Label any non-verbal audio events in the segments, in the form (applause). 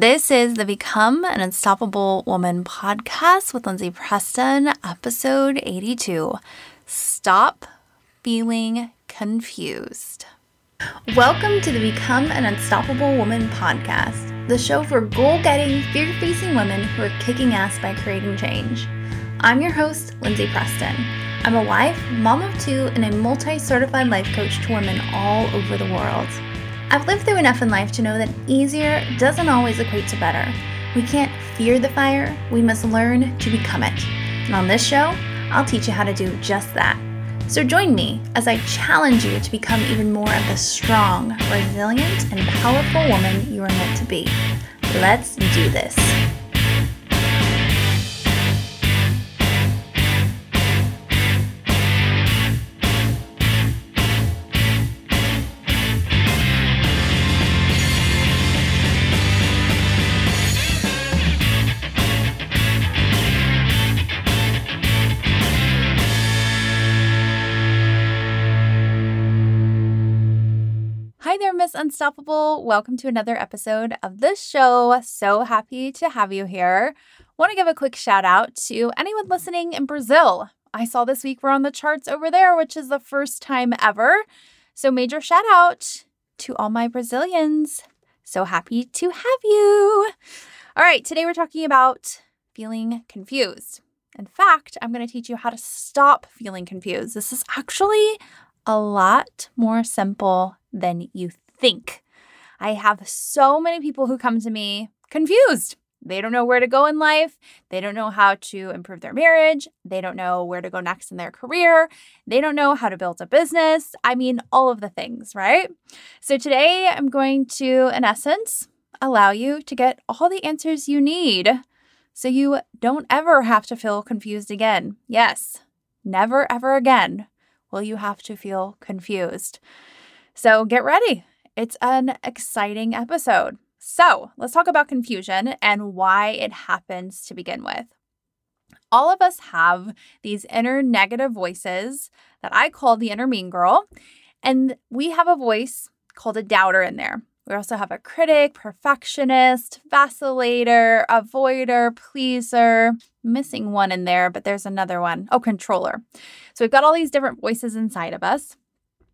This is the Become an Unstoppable Woman podcast with Lindsay Preston, episode 82 Stop Feeling Confused. Welcome to the Become an Unstoppable Woman podcast, the show for goal getting, fear facing women who are kicking ass by creating change. I'm your host, Lindsay Preston. I'm a wife, mom of two, and a multi certified life coach to women all over the world. I've lived through enough in life to know that easier doesn't always equate to better. We can't fear the fire, we must learn to become it. And on this show, I'll teach you how to do just that. So join me as I challenge you to become even more of the strong, resilient, and powerful woman you are meant to be. Let's do this. Miss Unstoppable. Welcome to another episode of the show. So happy to have you here. Want to give a quick shout out to anyone listening in Brazil. I saw this week we're on the charts over there, which is the first time ever. So, major shout out to all my Brazilians. So happy to have you. All right, today we're talking about feeling confused. In fact, I'm going to teach you how to stop feeling confused. This is actually a lot more simple than you think. I have so many people who come to me confused. They don't know where to go in life. They don't know how to improve their marriage. They don't know where to go next in their career. They don't know how to build a business. I mean, all of the things, right? So today I'm going to, in essence, allow you to get all the answers you need so you don't ever have to feel confused again. Yes, never ever again will you have to feel confused. So get ready. It's an exciting episode. So, let's talk about confusion and why it happens to begin with. All of us have these inner negative voices that I call the inner mean girl, and we have a voice called a doubter in there. We also have a critic, perfectionist, vacillator, avoider, pleaser, missing one in there, but there's another one. Oh, controller. So we've got all these different voices inside of us.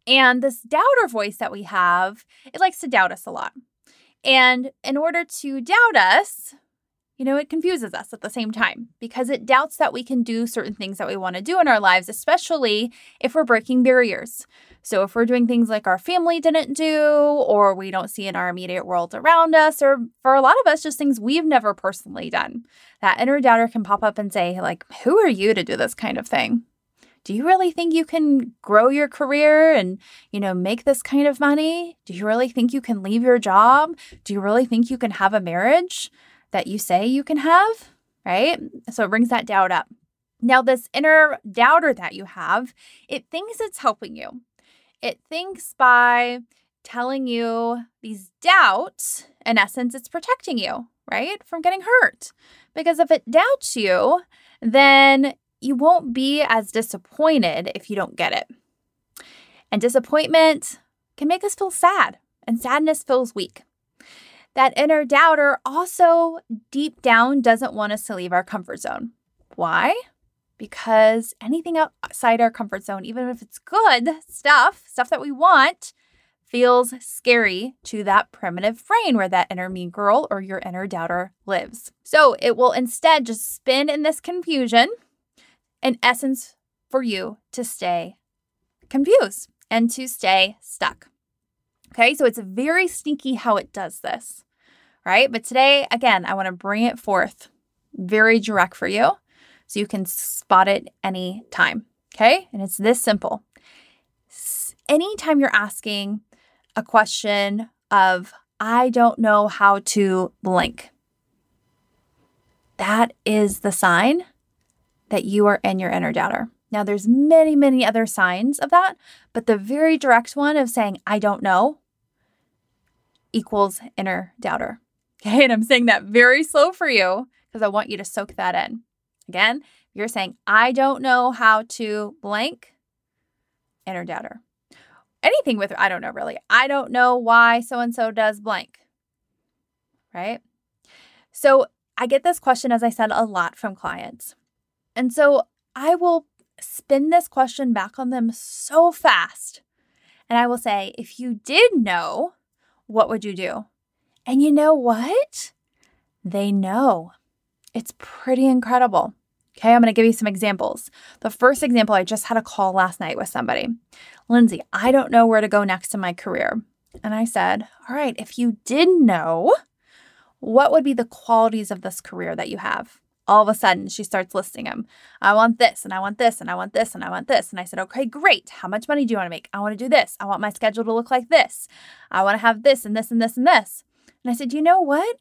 And this doubter voice that we have, it likes to doubt us a lot. And in order to doubt us, you know, it confuses us at the same time because it doubts that we can do certain things that we want to do in our lives, especially if we're breaking barriers. So, if we're doing things like our family didn't do, or we don't see in our immediate world around us, or for a lot of us, just things we've never personally done, that inner doubter can pop up and say, like, who are you to do this kind of thing? do you really think you can grow your career and, you know, make this kind of money? Do you really think you can leave your job? Do you really think you can have a marriage that you say you can have? Right? So it brings that doubt up. Now, this inner doubter that you have, it thinks it's helping you. It thinks by telling you these doubts, in essence, it's protecting you, right? From getting hurt. Because if it doubts you, then you won't be as disappointed if you don't get it. And disappointment can make us feel sad, and sadness feels weak. That inner doubter also deep down doesn't want us to leave our comfort zone. Why? Because anything outside our comfort zone, even if it's good stuff, stuff that we want, feels scary to that primitive brain where that inner mean girl or your inner doubter lives. So it will instead just spin in this confusion in essence, for you to stay confused and to stay stuck. Okay, so it's very sneaky how it does this, right? But today, again, I want to bring it forth very direct for you so you can spot it any time. Okay, and it's this simple. Anytime you're asking a question of, I don't know how to blank, that is the sign that you are in your inner doubter. Now there's many, many other signs of that, but the very direct one of saying I don't know equals inner doubter. (laughs) Okay, and I'm saying that very slow for you because I want you to soak that in. Again, you're saying I don't know how to blank inner doubter. Anything with I don't know really. I don't know why so and so does blank. Right? So I get this question, as I said, a lot from clients. And so I will spin this question back on them so fast. And I will say, if you did know, what would you do? And you know what? They know. It's pretty incredible. Okay, I'm going to give you some examples. The first example, I just had a call last night with somebody. Lindsay, I don't know where to go next in my career. And I said, All right, if you did know, what would be the qualities of this career that you have? All of a sudden, she starts listing them. I want this, and I want this, and I want this, and I want this. And I said, Okay, great. How much money do you want to make? I want to do this. I want my schedule to look like this. I want to have this, and this, and this, and this. And I said, You know what?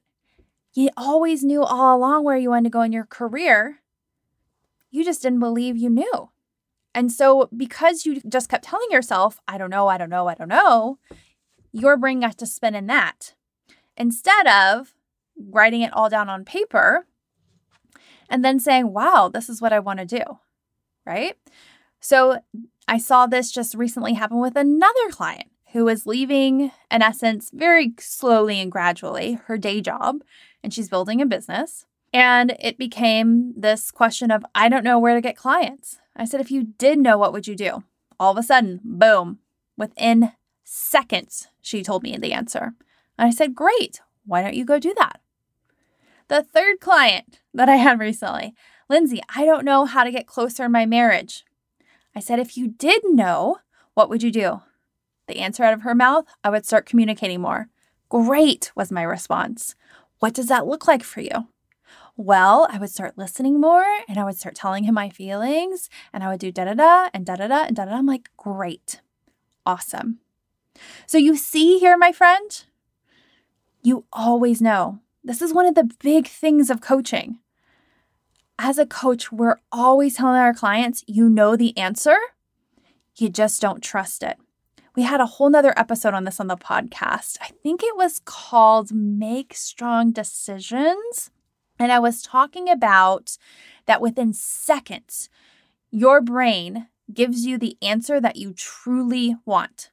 You always knew all along where you wanted to go in your career. You just didn't believe you knew. And so, because you just kept telling yourself, I don't know, I don't know, I don't know, your brain got to spin in that instead of writing it all down on paper and then saying, wow, this is what I want to do. Right. So I saw this just recently happen with another client who was leaving, in essence, very slowly and gradually her day job, and she's building a business. And it became this question of, I don't know where to get clients. I said, if you did know, what would you do? All of a sudden, boom, within seconds, she told me the answer. And I said, Great, why don't you go do that? The third client that I had recently, Lindsay, I don't know how to get closer in my marriage. I said, If you did know, what would you do? The answer out of her mouth, I would start communicating more. Great, was my response. What does that look like for you? Well, I would start listening more and I would start telling him my feelings and I would do da da da and da da da and da da. I'm like, great, awesome. So you see here, my friend, you always know. This is one of the big things of coaching. As a coach, we're always telling our clients, you know the answer, you just don't trust it. We had a whole nother episode on this on the podcast. I think it was called Make Strong Decisions. And I was talking about that within seconds, your brain gives you the answer that you truly want.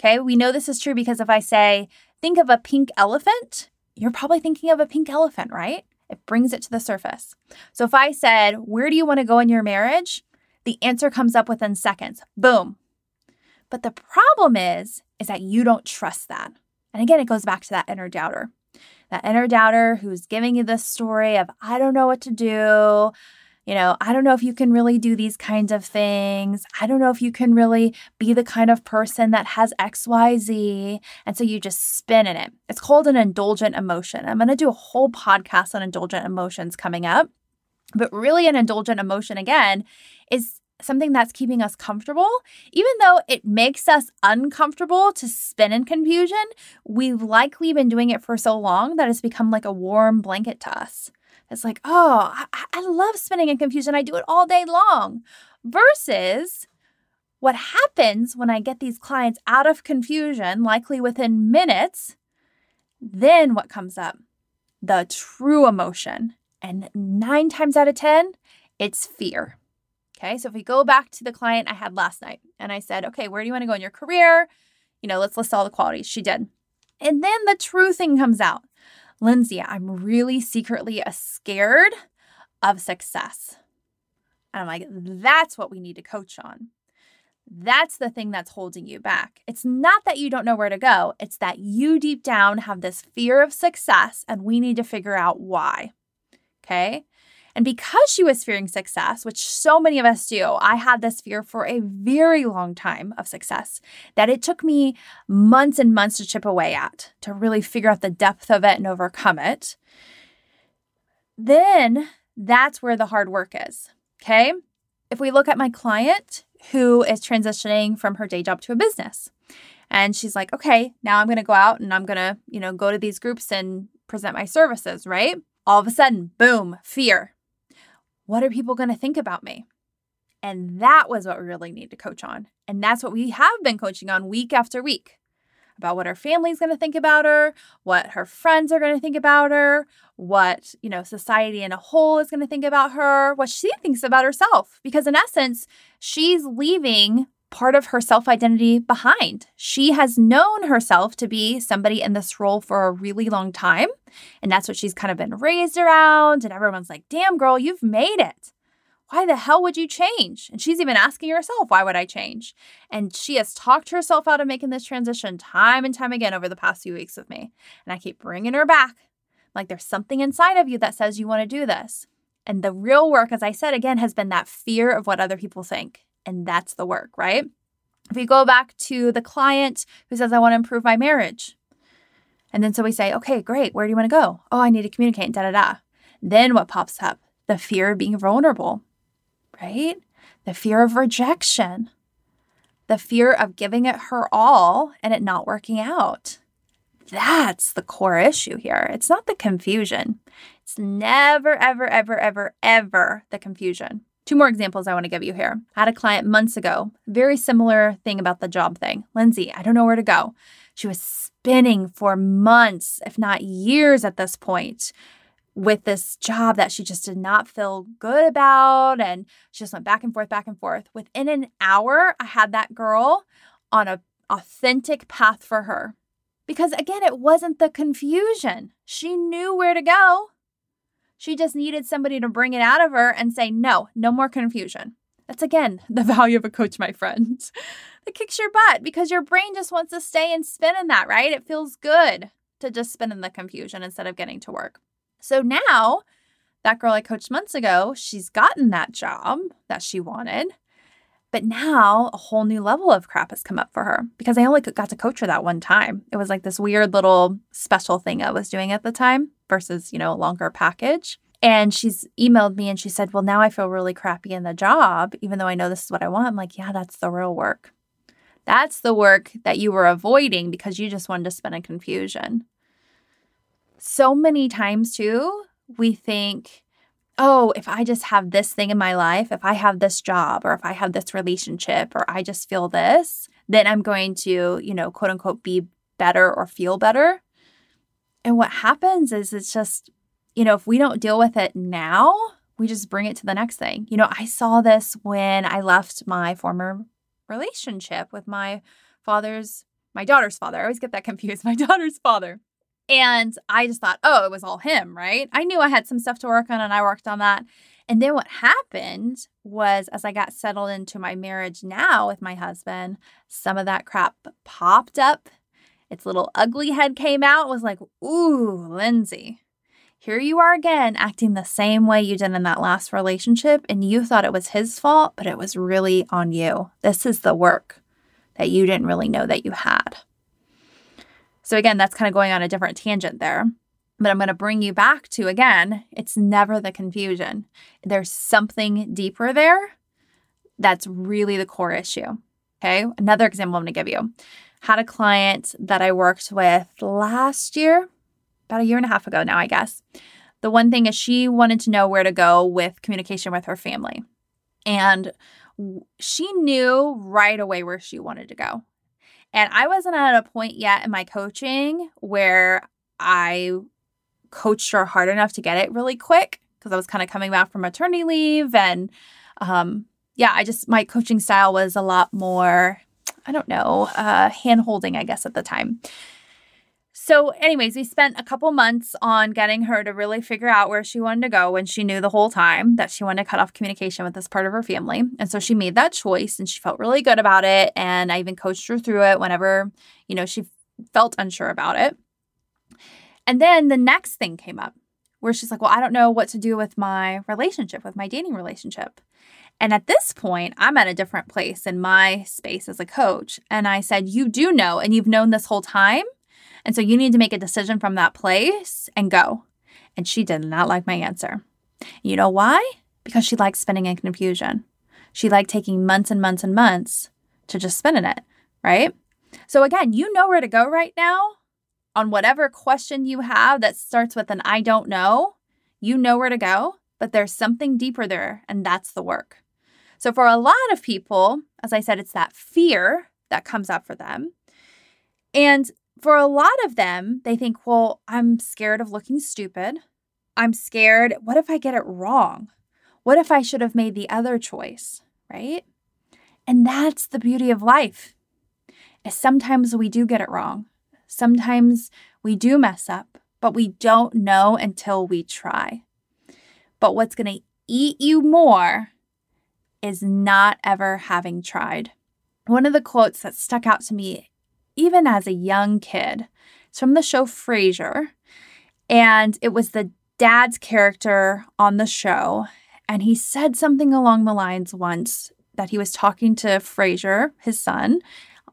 Okay, we know this is true because if I say, think of a pink elephant, you're probably thinking of a pink elephant, right? It brings it to the surface. So if I said, where do you want to go in your marriage? The answer comes up within seconds. Boom. But the problem is, is that you don't trust that. And again, it goes back to that inner doubter that inner doubter who's giving you this story of, I don't know what to do. You know, I don't know if you can really do these kinds of things. I don't know if you can really be the kind of person that has XYZ. And so you just spin in it. It's called an indulgent emotion. I'm going to do a whole podcast on indulgent emotions coming up. But really, an indulgent emotion, again, is something that's keeping us comfortable, even though it makes us uncomfortable to spin in confusion, we've likely been doing it for so long that it's become like a warm blanket to us. It's like, oh, I, I love spinning in confusion. I do it all day long. Versus what happens when I get these clients out of confusion, likely within minutes, then what comes up? The true emotion. And nine times out of 10, it's fear. Okay, so if we go back to the client I had last night and I said, okay, where do you want to go in your career? You know, let's list all the qualities. She did. And then the true thing comes out Lindsay, I'm really secretly scared of success. And I'm like, that's what we need to coach on. That's the thing that's holding you back. It's not that you don't know where to go, it's that you deep down have this fear of success and we need to figure out why. Okay. And because she was fearing success, which so many of us do, I had this fear for a very long time of success that it took me months and months to chip away at to really figure out the depth of it and overcome it. Then that's where the hard work is. Okay. If we look at my client who is transitioning from her day job to a business, and she's like, okay, now I'm going to go out and I'm going to, you know, go to these groups and present my services, right? All of a sudden, boom, fear. What are people going to think about me? And that was what we really need to coach on. And that's what we have been coaching on week after week about what her family's going to think about her, what her friends are going to think about her, what, you know, society in a whole is going to think about her, what she thinks about herself because in essence, she's leaving part of her self identity behind. She has known herself to be somebody in this role for a really long time. And that's what she's kind of been raised around. And everyone's like, damn, girl, you've made it. Why the hell would you change? And she's even asking herself, why would I change? And she has talked herself out of making this transition time and time again over the past few weeks with me. And I keep bringing her back. Like there's something inside of you that says you want to do this. And the real work, as I said again, has been that fear of what other people think. And that's the work, right? If we go back to the client who says, I want to improve my marriage. And then so we say, okay, great. Where do you want to go? Oh, I need to communicate, da da da. Then what pops up? The fear of being vulnerable, right? The fear of rejection, the fear of giving it her all and it not working out. That's the core issue here. It's not the confusion. It's never, ever, ever, ever, ever the confusion. Two more examples I want to give you here. I had a client months ago, very similar thing about the job thing. Lindsay, I don't know where to go. She was spinning for months, if not years at this point, with this job that she just did not feel good about. And she just went back and forth, back and forth. Within an hour, I had that girl on a authentic path for her. Because again, it wasn't the confusion. She knew where to go. She just needed somebody to bring it out of her and say, no, no more confusion. That's again (laughs) the value of a coach, my friend. that (laughs) kicks your butt because your brain just wants to stay and spin in that, right? It feels good to just spin in the confusion instead of getting to work. So now, that girl I coached months ago, she's gotten that job that she wanted. But now a whole new level of crap has come up for her because I only got to coach her that one time. It was like this weird little special thing I was doing at the time versus, you know, a longer package. And she's emailed me and she said, Well, now I feel really crappy in the job, even though I know this is what I want. I'm like, Yeah, that's the real work. That's the work that you were avoiding because you just wanted to spend in confusion. So many times, too, we think, oh, if I just have this thing in my life, if I have this job or if I have this relationship or I just feel this, then I'm going to, you know, quote unquote, be better or feel better. And what happens is it's just, you know, if we don't deal with it now, we just bring it to the next thing. You know, I saw this when I left my former relationship with my father's, my daughter's father. I always get that (laughs) confused, my daughter's father. And I just thought, oh, it was all him, right? I knew I had some stuff to work on and I worked on that. And then what happened was, as I got settled into my marriage now with my husband, some of that crap popped up. Its little ugly head came out, was like, ooh, Lindsay, here you are again acting the same way you did in that last relationship. And you thought it was his fault, but it was really on you. This is the work that you didn't really know that you had. So, again, that's kind of going on a different tangent there. But I'm going to bring you back to again, it's never the confusion. There's something deeper there that's really the core issue. Okay. Another example I'm going to give you. Had a client that I worked with last year, about a year and a half ago now, I guess. The one thing is she wanted to know where to go with communication with her family. And she knew right away where she wanted to go. And I wasn't at a point yet in my coaching where I coached her hard enough to get it really quick because I was kind of coming back from maternity leave. And um, yeah, I just, my coaching style was a lot more, I don't know, uh, hand holding, I guess, at the time. So, anyways, we spent a couple months on getting her to really figure out where she wanted to go when she knew the whole time that she wanted to cut off communication with this part of her family. And so she made that choice and she felt really good about it. And I even coached her through it whenever, you know, she felt unsure about it. And then the next thing came up where she's like, Well, I don't know what to do with my relationship, with my dating relationship. And at this point, I'm at a different place in my space as a coach. And I said, You do know, and you've known this whole time and so you need to make a decision from that place and go. And she did not like my answer. You know why? Because she likes spinning in confusion. She liked taking months and months and months to just spin in it, right? So again, you know where to go right now on whatever question you have that starts with an I don't know. You know where to go, but there's something deeper there, and that's the work. So for a lot of people, as I said, it's that fear that comes up for them. And for a lot of them, they think, well, I'm scared of looking stupid. I'm scared. What if I get it wrong? What if I should have made the other choice? Right? And that's the beauty of life. Is sometimes we do get it wrong. Sometimes we do mess up, but we don't know until we try. But what's going to eat you more is not ever having tried. One of the quotes that stuck out to me, even as a young kid, It's from the show Frasier. And it was the dad's character on the show. And he said something along the lines once that he was talking to Frasier, his son,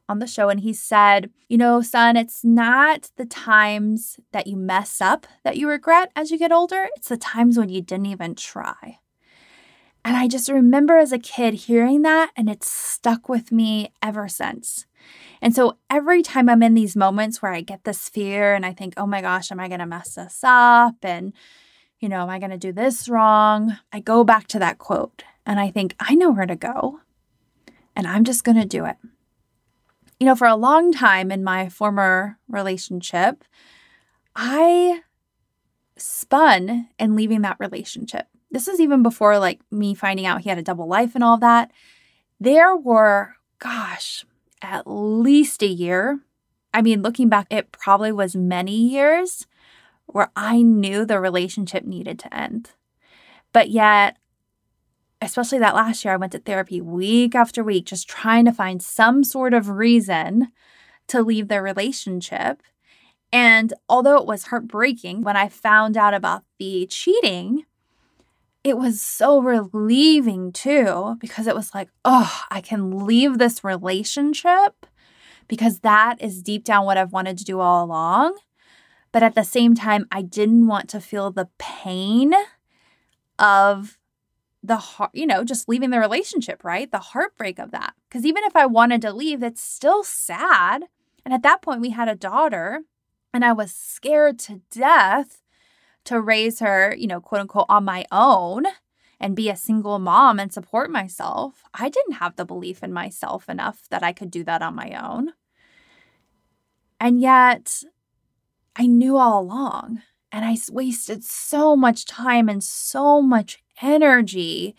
on the show. And he said, You know, son, it's not the times that you mess up that you regret as you get older, it's the times when you didn't even try. And I just remember as a kid hearing that, and it's stuck with me ever since. And so every time I'm in these moments where I get this fear and I think, oh my gosh, am I going to mess this up? And, you know, am I going to do this wrong? I go back to that quote and I think, I know where to go and I'm just going to do it. You know, for a long time in my former relationship, I spun in leaving that relationship this is even before like me finding out he had a double life and all that. There were, gosh, at least a year. I mean, looking back, it probably was many years where I knew the relationship needed to end. But yet, especially that last year, I went to therapy week after week, just trying to find some sort of reason to leave the relationship. And although it was heartbreaking when I found out about the cheating, it was so relieving too, because it was like, oh, I can leave this relationship because that is deep down what I've wanted to do all along. But at the same time, I didn't want to feel the pain of the heart, you know, just leaving the relationship, right? The heartbreak of that. Because even if I wanted to leave, it's still sad. And at that point, we had a daughter, and I was scared to death to raise her, you know, quote unquote, on my own and be a single mom and support myself. I didn't have the belief in myself enough that I could do that on my own. And yet, I knew all along. And I wasted so much time and so much energy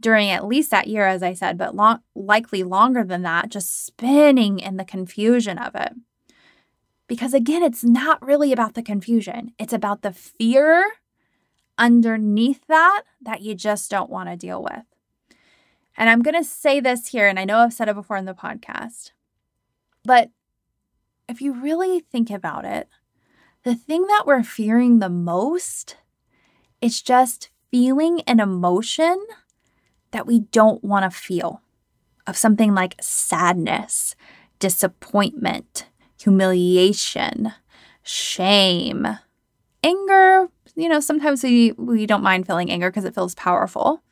during at least that year, as I said, but long, likely longer than that, just spinning in the confusion of it. Because again, it's not really about the confusion, it's about the fear underneath that that you just don't want to deal with. And I'm going to say this here, and I know I've said it before in the podcast, but if you really think about it, the thing that we're fearing the most is just feeling an emotion that we don't want to feel of something like sadness, disappointment, humiliation, shame, anger. You know, sometimes we, we don't mind feeling anger because it feels powerful.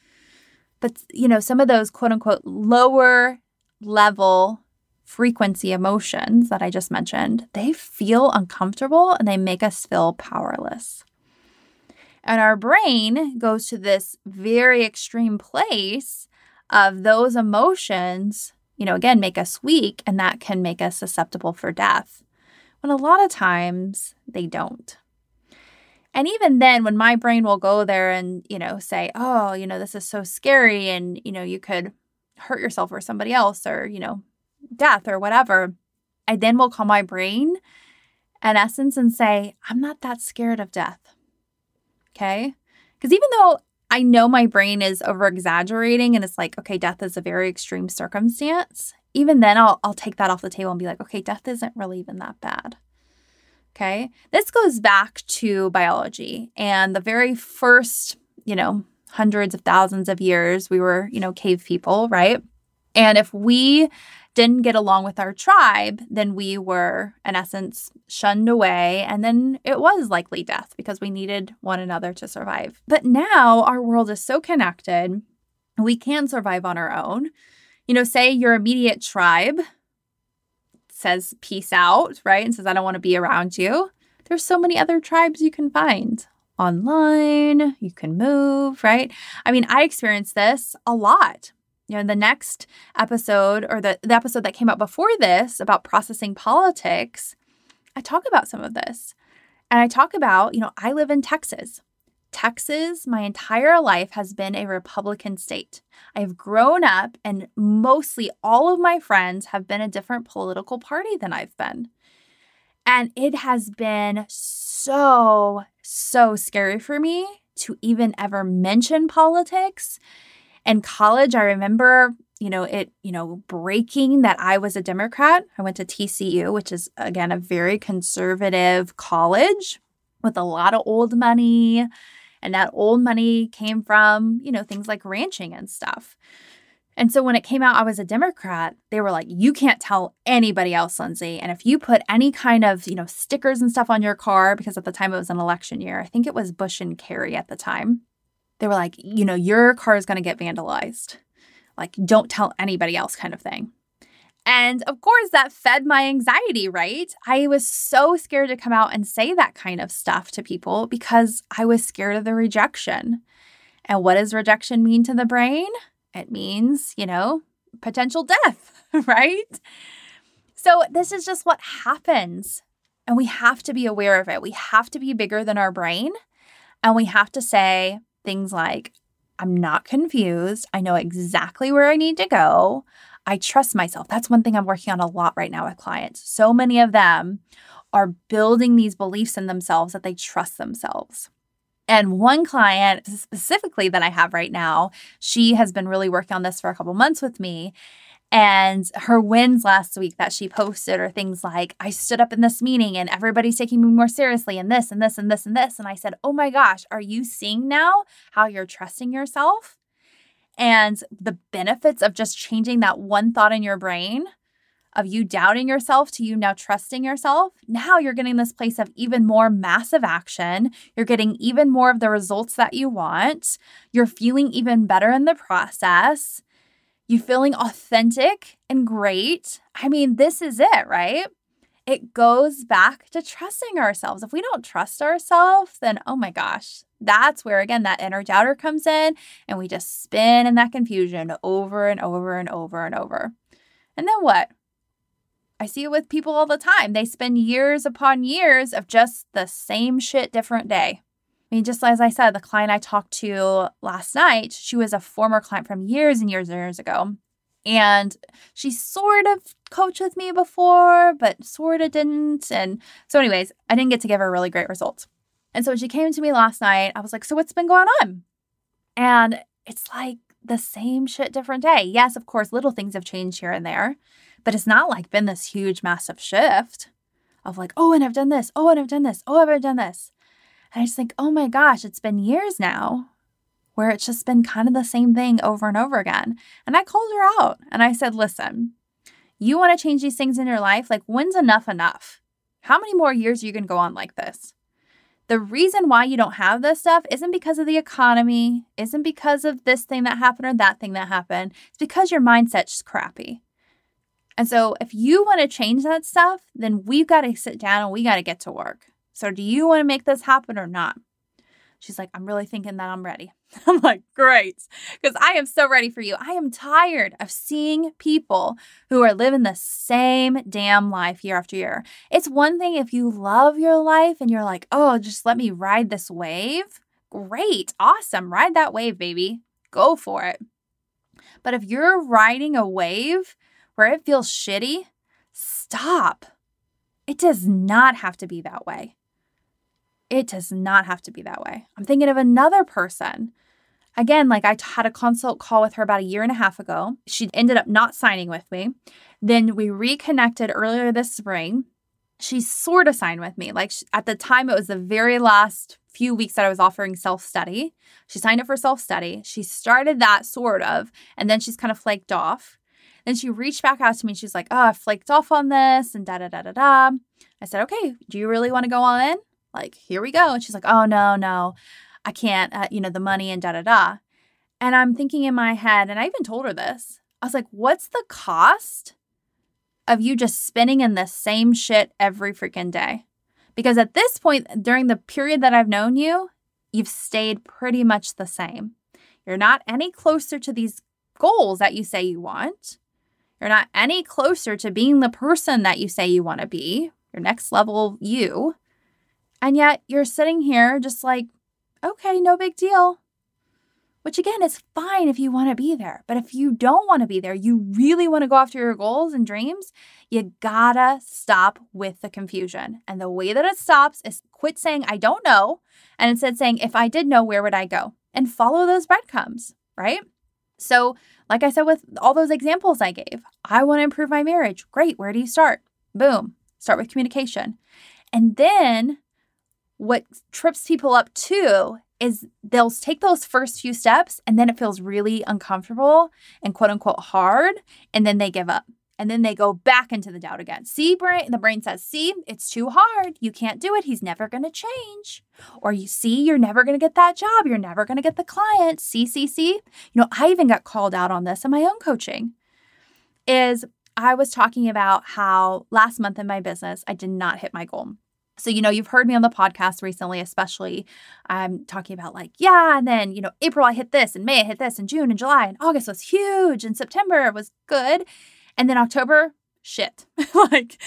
But, you know, some of those quote unquote lower level frequency emotions that I just mentioned, they feel uncomfortable and they make us feel powerless. And our brain goes to this very extreme place of those emotions you know, again, make us weak and that can make us susceptible for death. When a lot of times they don't. And even then, when my brain will go there and, you know, say, oh, you know, this is so scary and, you know, you could hurt yourself or somebody else or, you know, death or whatever, I then will call my brain in essence and say, I'm not that scared of death. Okay. Because even though I know my brain is over exaggerating and it's like, okay, death is a very extreme circumstance. Even then, I'll, I'll take that off the table and be like, okay, death isn't really even that bad. Okay. This goes back to biology and the very first, you know, hundreds of thousands of years, we were, you know, cave people, right? And if we didn't get along with our tribe, then we were, in essence, shunned away. And then it was likely death because we needed one another to survive. But now our world is so connected, we can survive on our own. You know, say your immediate tribe says peace out, right? And says, I don't want to be around you. There's so many other tribes you can find online, you can move, right? I mean, I experienced this a lot you know, the next episode or the, the episode that came out before this about processing politics, I talk about some of this. And I talk about, you know, I live in Texas. Texas, my entire life, has been a Republican state. I've grown up, and mostly all of my friends have been a different political party than I've been. And it has been so, so scary for me to even ever mention politics. In college, I remember, you know, it, you know, breaking that I was a Democrat. I went to TCU, which is, again, a very conservative college with a lot of old money and that old money came from, you know, things like ranching and stuff. And so when it came out I was a Democrat, they were like, you can't tell anybody else, Lindsay. And if you put any kind of, you know, stickers and stuff on your car, because at the time it was an election year, I think it was Bush and Kerry at the time, they were like, you know, your car is going to get vandalized. Like, don't tell anybody else, kind of thing. And of course, that fed my anxiety, right? I was so scared to come out and say that kind of stuff to people because I was scared of the rejection. And what does rejection mean to the brain? It means, you know, potential death, (laughs) right? So, this is just what happens. And we have to be aware of it. We have to be bigger than our brain. And we have to say things like, I'm not confused. I know exactly where I need to go. I trust myself. That's one thing I'm working on a lot right now with clients. So many of them are building these beliefs in themselves that they trust themselves. And one client specifically that I have right now, she has been really working on this for a couple months with me. And her wins last week that she posted are things like, I stood up in this meeting and everybody's taking me more seriously, and this and this and this and this. And I said, Oh my gosh, are you seeing now how you're trusting yourself? and the benefits of just changing that one thought in your brain of you doubting yourself to you now trusting yourself, now you're getting this place of even more massive action. You're getting even more of the results that you want. You're feeling even better in the process. You feeling authentic and great. I mean, this is it, right? It goes back to trusting ourselves. If we don't trust ourselves, then oh my gosh, that's where, again, that inner doubter comes in and we just spin in that confusion over and over and over and over. And then what? I see it with people all the time. They spend years upon years of just the same shit, different day. I mean, just as I said, the client I talked to last night, she was a former client from years and years and years ago. And she sort of coached with me before, but sort of didn't. And so, anyways, I didn't get to give her really great results. And so when she came to me last night, I was like, So what's been going on? And it's like the same shit, different day. Yes, of course, little things have changed here and there, but it's not like been this huge, massive shift of like, Oh, and I've done this. Oh, and I've done this. Oh, I've done this. And I just think, Oh my gosh, it's been years now where it's just been kind of the same thing over and over again. And I called her out and I said, Listen, you want to change these things in your life? Like, when's enough enough? How many more years are you going to go on like this? The reason why you don't have this stuff isn't because of the economy, isn't because of this thing that happened or that thing that happened. It's because your mindset's crappy. And so, if you want to change that stuff, then we've got to sit down and we got to get to work. So, do you want to make this happen or not? She's like, I'm really thinking that I'm ready. (laughs) I'm like, great, because I am so ready for you. I am tired of seeing people who are living the same damn life year after year. It's one thing if you love your life and you're like, oh, just let me ride this wave. Great, awesome. Ride that wave, baby. Go for it. But if you're riding a wave where it feels shitty, stop. It does not have to be that way. It does not have to be that way. I'm thinking of another person. Again, like I had a consult call with her about a year and a half ago. She ended up not signing with me. Then we reconnected earlier this spring. She sort of signed with me. Like at the time, it was the very last few weeks that I was offering self study. She signed up for self study. She started that sort of, and then she's kind of flaked off. Then she reached back out to me. She's like, Oh, I flaked off on this and da da da da da. I said, Okay, do you really want to go all in? Like, here we go. And she's like, oh, no, no, I can't, uh, you know, the money and da da da. And I'm thinking in my head, and I even told her this I was like, what's the cost of you just spinning in the same shit every freaking day? Because at this point, during the period that I've known you, you've stayed pretty much the same. You're not any closer to these goals that you say you want. You're not any closer to being the person that you say you want to be, your next level you. And yet you're sitting here just like Okay, no big deal. Which again is fine if you want to be there. But if you don't want to be there, you really want to go after your goals and dreams, you gotta stop with the confusion. And the way that it stops is quit saying, I don't know. And instead saying, if I did know, where would I go? And follow those breadcrumbs, right? So, like I said, with all those examples I gave, I want to improve my marriage. Great. Where do you start? Boom. Start with communication. And then what trips people up too is they'll take those first few steps and then it feels really uncomfortable and quote unquote hard. And then they give up. And then they go back into the doubt again. See, brain, the brain says, see, it's too hard. You can't do it. He's never going to change. Or you see, you're never going to get that job. You're never going to get the client. See, see, see. You know, I even got called out on this in my own coaching. Is I was talking about how last month in my business, I did not hit my goal. So, you know, you've heard me on the podcast recently, especially I'm talking about like, yeah, and then, you know, April I hit this, and May I hit this, and June and July, and August was huge, and September was good. And then October, shit. (laughs) like,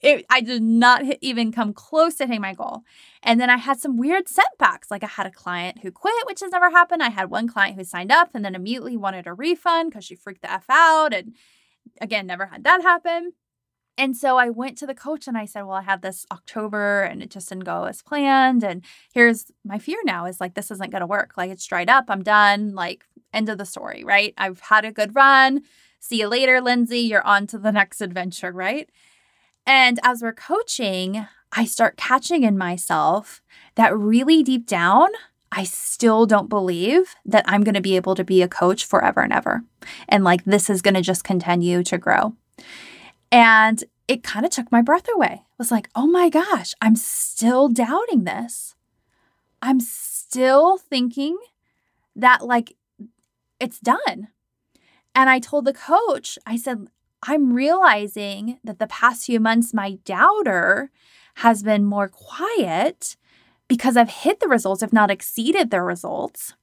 it, I did not hit, even come close to hitting my goal. And then I had some weird setbacks. Like I had a client who quit, which has never happened. I had one client who signed up and then immediately wanted a refund because she freaked the F out. And again, never had that happen. And so I went to the coach and I said, Well, I had this October and it just didn't go as planned. And here's my fear now is like, this isn't going to work. Like, it's dried up. I'm done. Like, end of the story, right? I've had a good run. See you later, Lindsay. You're on to the (laughs) next adventure, right? And as we're coaching, I start catching in myself that really deep down, I still don't believe that I'm going to be able to be a coach forever and ever. And like this is going to just continue to grow. And it kind of took my breath away. It was like, oh my gosh, I'm still doubting this. I'm still thinking that like it's done. And I told the coach, I said, I'm realizing that the past few months, my doubter has been more quiet because I've hit the results, if not exceeded the results.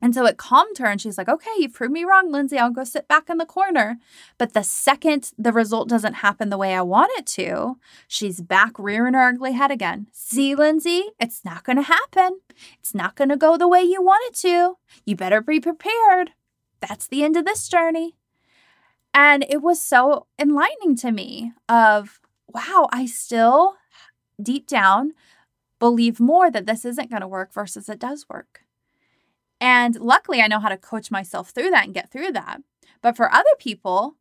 And so it calmed her and she's like, okay, you've proved me wrong, Lindsay. I'll go sit back in the corner. But the second the result doesn't happen the way I want it to, she's back rearing her ugly head again. See, Lindsay, it's not going to happen. It's not going to go the way you want it to. You better be prepared. That's the end of this journey. And it was so enlightening to me of, wow, I still deep down believe more that this isn't going to work versus it does work. And luckily, I know how to coach myself through that and get through that. But for other people,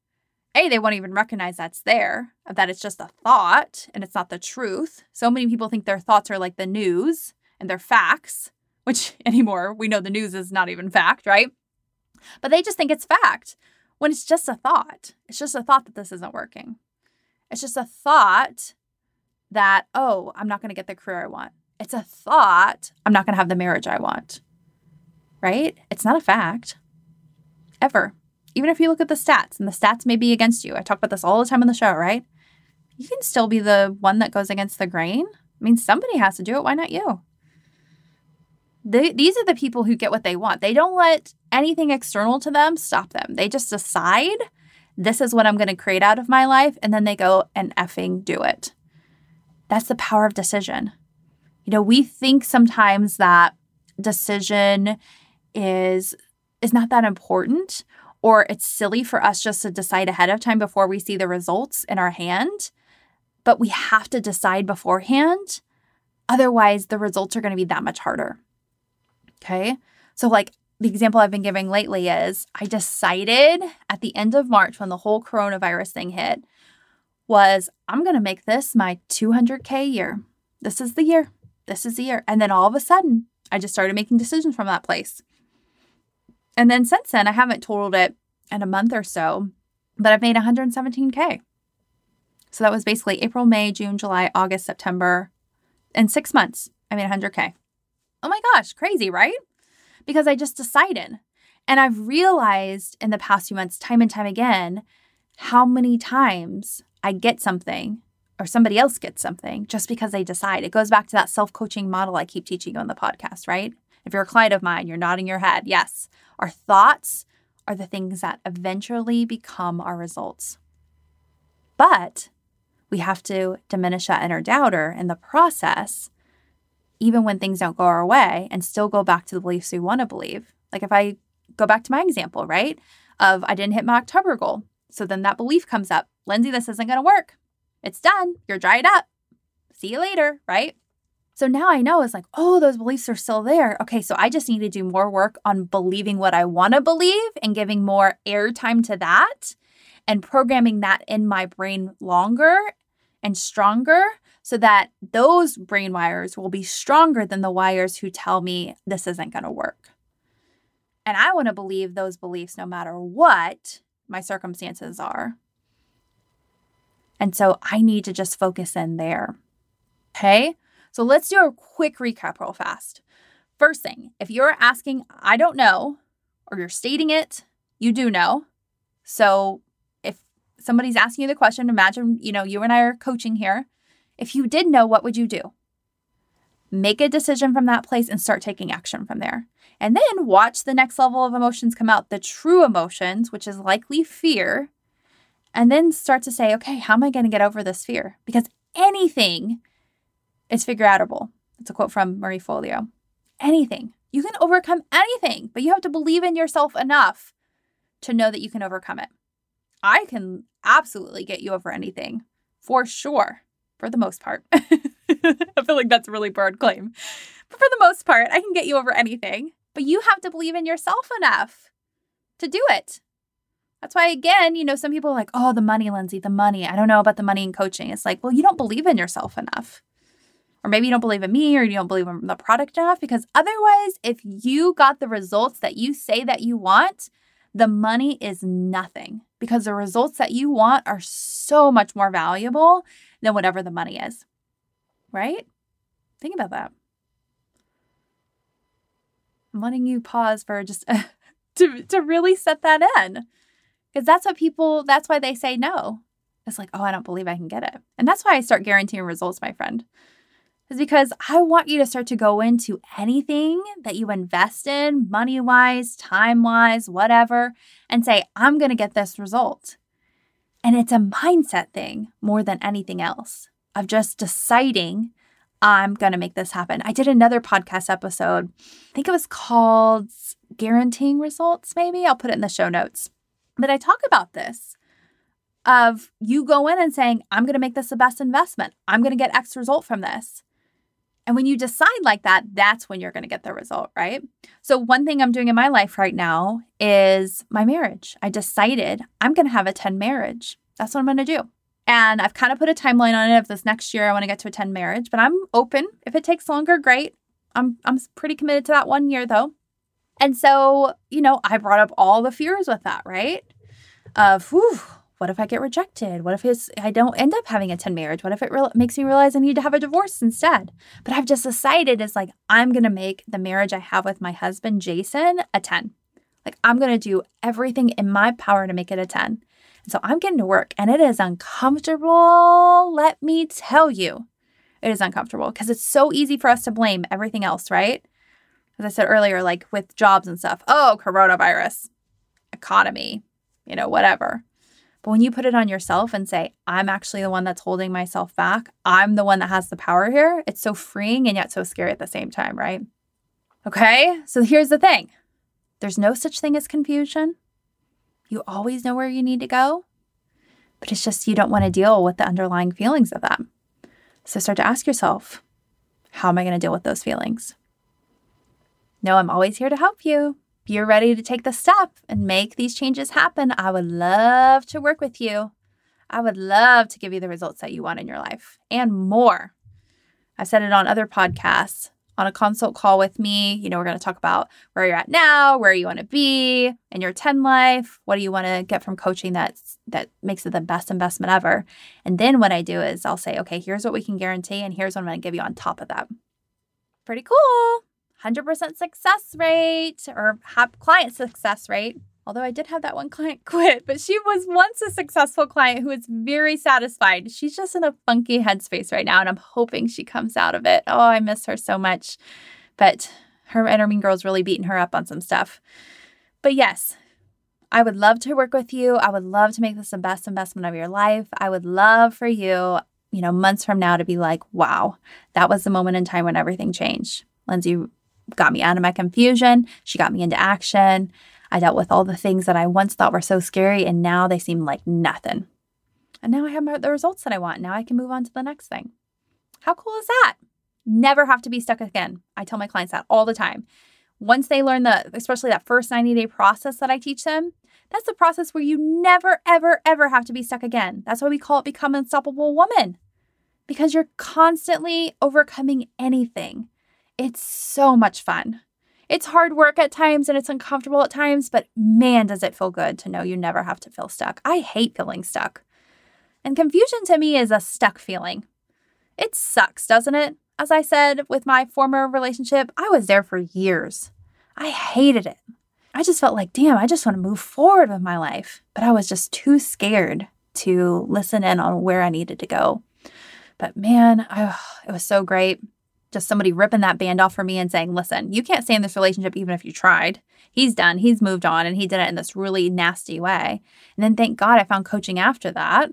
A, they won't even recognize that's there, uh, that it's just a thought and it's not the truth. So many people think their thoughts are like the news and they're facts, which (laughs) anymore we know the news is not even fact, right? But they just think it's fact when it's just a thought. It's just a thought that this isn't working. It's just a thought that, oh, I'm not going to get the career I want. It's a thought, I'm not going to have the marriage I want right? It's not a fact. Ever. Even if you look at the stats and the stats may be against you. I talk about this all the time on the show, right? You can still be the one that goes against the grain. I mean, somebody has to do it. Why not you? They, these are the people who get what they want. They don't let anything external to them stop them. They just decide this is what I'm going to create out of my life, and then they go and effing do it. That's the power of decision. You know, we think sometimes that decision is is not that important or it's silly for us just to decide ahead of time before we see the results in our hand but we have to decide beforehand otherwise the results are going to be that much harder okay so like the example I've been giving lately is I decided at the end of March when the whole coronavirus thing hit was I'm going to make this my 200k year. This is the year. This is the year. And then all of a sudden, I just started making decisions from that place. And then since then, I haven't totaled it in a month or so, but I've made 117K. So that was basically April, May, June, July, August, September. In six months, I made 100K. Oh my gosh, crazy, right? Because I just decided. And I've realized in the past few months, time and time again, how many times I get something or somebody else gets something just because they decide. It goes back to that self coaching model I keep teaching you on the podcast, right? If you're a client of mine, you're nodding your head. Yes, our thoughts are the things that eventually become our results. But we have to diminish that inner doubter in the process even when things don't go our way and still go back to the beliefs we want to believe. Like if I go back to my example, right? Of I didn't hit my October goal. So then that belief comes up Lindsay, this isn't going to work. It's done. You're dried up. See you later, right? So now I know it's like, oh, those beliefs are still there. Okay, so I just need to do more work on believing what I want to believe and giving more airtime to that and programming that in my brain longer and stronger so that those brain wires will be stronger than the wires who tell me this isn't going to work. And I want to believe those beliefs no matter what my circumstances are. And so I need to just focus in there. Okay. So let's do a quick recap real fast. First thing, if you're asking, I don't know, or you're stating it, you do know. So if somebody's asking you the question, imagine, you know, you and I are coaching here. If you did know, what would you do? Make a decision from that place and start taking action from there. And then watch the next level of emotions come out, the true emotions, which is likely fear. And then start to say, okay, how am I going to get over this fear? Because anything it's figure outable. It's a quote from Marie Forleo. Anything. You can overcome anything, but you have to believe in yourself enough to know that you can overcome it. I can absolutely get you over anything for sure, for the most part. (laughs) I feel like that's a really broad claim. But for the most part, I can get you over anything, but you have to believe in yourself enough to do it. That's why, again, you know, some people are like, oh, the money, Lindsay, the money. I don't know about the money in coaching. It's like, well, you don't believe in yourself enough. Or maybe you don't believe in me or you don't believe in the product enough because otherwise, if you got the results that you say that you want, the money is nothing because the results that you want are so much more valuable than whatever the money is. Right? Think about that. I'm letting you pause for just (laughs) to, to really set that in because that's what people, that's why they say no. It's like, oh, I don't believe I can get it. And that's why I start guaranteeing results, my friend is because I want you to start to go into anything that you invest in, money wise, time wise, whatever, and say, I'm going to get this result. And it's a mindset thing more than anything else of just deciding, I'm going to make this happen. I did another podcast episode. I think it was called Guaranteeing Results, maybe. I'll put it in the show notes. But I talk about this of you go in and saying, I'm going to make this the best investment. I'm going to get X result from this. And when you decide like that, that's when you're going to get the result, right? So, one thing I'm doing in my life right now is my marriage. I decided I'm going to have a 10 marriage. That's what I'm going to do. And I've kind of put a timeline on it of this next year I want to get to a 10 marriage, but I'm open. If it takes longer, great. I'm I'm pretty committed to that one year though. And so, you know, I brought up all the fears with that, right? Of whew, what if I get rejected? What if I don't end up having a 10 marriage? What if it re- makes me realize I need to have a divorce instead? But I've just decided it's like, I'm going to make the marriage I have with my husband, Jason, a 10. Like, I'm going to do everything in my power to make it a 10. And so I'm getting to work and it is uncomfortable. Let me tell you, it is uncomfortable because it's so easy for us to blame everything else, right? As I said earlier, like with jobs and stuff, oh, coronavirus, economy, you know, whatever. But when you put it on yourself and say, I'm actually the one that's holding myself back, I'm the one that has the power here, it's so freeing and yet so scary at the same time, right? Okay, so here's the thing there's no such thing as confusion. You always know where you need to go, but it's just you don't want to deal with the underlying feelings of them. So start to ask yourself, how am I going to deal with those feelings? No, I'm always here to help you you're ready to take the step and make these changes happen, I would love to work with you. I would love to give you the results that you want in your life and more. I've said it on other podcasts. On a consult call with me, you know, we're going to talk about where you're at now, where you want to be in your 10 life, what do you want to get from coaching that's that makes it the best investment ever. And then what I do is I'll say, okay, here's what we can guarantee and here's what I'm going to give you on top of that. Pretty cool. 100% success rate or client success rate. Although I did have that one (laughs) client quit, but she was once a successful client who is very satisfied. She's just in a funky headspace right now, and I'm hoping she comes out of it. Oh, I miss her so much. But her inner mean girl's really beating her up on some stuff. But yes, I would love to work with you. I would love to make this the best investment of your life. I would love for you you know, months from now to be like, wow, that was the moment in time when everything changed. Lindsay got me out of my confusion. She got me into action. I dealt with all the things that I once thought were so scary, and now they seem like nothing. And now I have my, the results that I want. Now I can move on to the next thing. How cool is that? Never have to be stuck again. I tell my clients that all the time. Once they learn the, especially that first 90 day process that I teach them, that's the process where you never, ever, ever have to be stuck again. That's why we call it Become Unstoppable Woman, because you're constantly overcoming anything. It's so much fun. It's hard work at times and it's uncomfortable at times, but man, does it feel good to know you never have to feel stuck. I hate feeling stuck. And confusion to me is a stuck feeling. It sucks, doesn't it? As I said with my former relationship, I was there for years. I hated it. I just felt like, damn, I just want to move forward with my life. But I was just too scared to listen in on where I needed to go. But man, I, it was so great. Just somebody ripping that band off for me and saying, listen, you can't stay in this relationship even if you tried. He's done, he's moved on, and he did it in this really nasty way. And then thank God I found coaching after that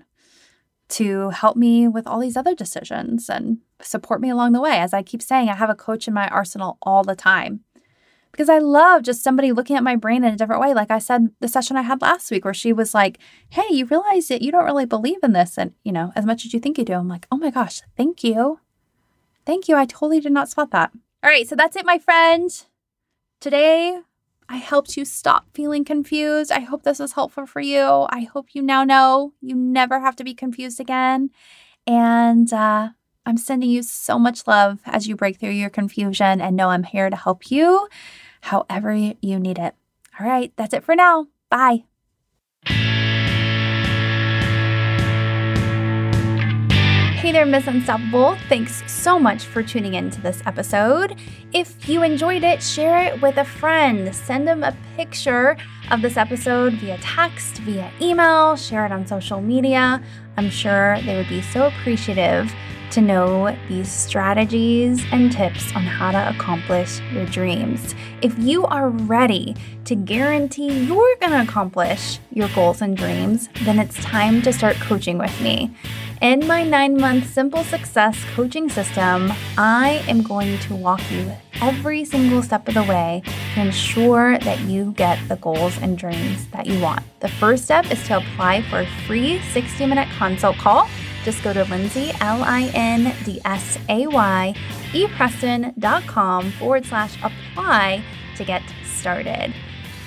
to help me with all these other decisions and support me along the way. As I keep saying, I have a coach in my arsenal all the time because I love just somebody looking at my brain in a different way. Like I said, the session I had last week where she was like, Hey, you realize that you don't really believe in this. And, you know, as much as you think you do, I'm like, Oh my gosh, thank you. Thank you. I totally did not spot that. All right. So that's it, my friend. Today, I helped you stop feeling confused. I hope this is helpful for you. I hope you now know you never have to be confused again. And uh, I'm sending you so much love as you break through your confusion and know I'm here to help you however you need it. All right, that's it for now. Bye. Hey there, Miss Unstoppable. Thanks so much for tuning in to this episode. If you enjoyed it, share it with a friend. Send them a picture of this episode via text, via email, share it on social media. I'm sure they would be so appreciative to know these strategies and tips on how to accomplish your dreams. If you are ready to guarantee you're going to accomplish your goals and dreams, then it's time to start coaching with me. In my nine month simple success coaching system, I am going to walk you every single step of the way to ensure that you get the goals and dreams that you want. The first step is to apply for a free 60 minute consult call just go to Lindsay, L I N D S A Y, epreston.com forward slash apply to get started.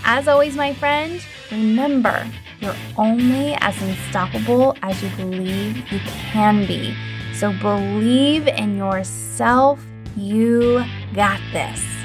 As always, my friend, remember you're only as unstoppable as you believe you can be. So believe in yourself. You got this.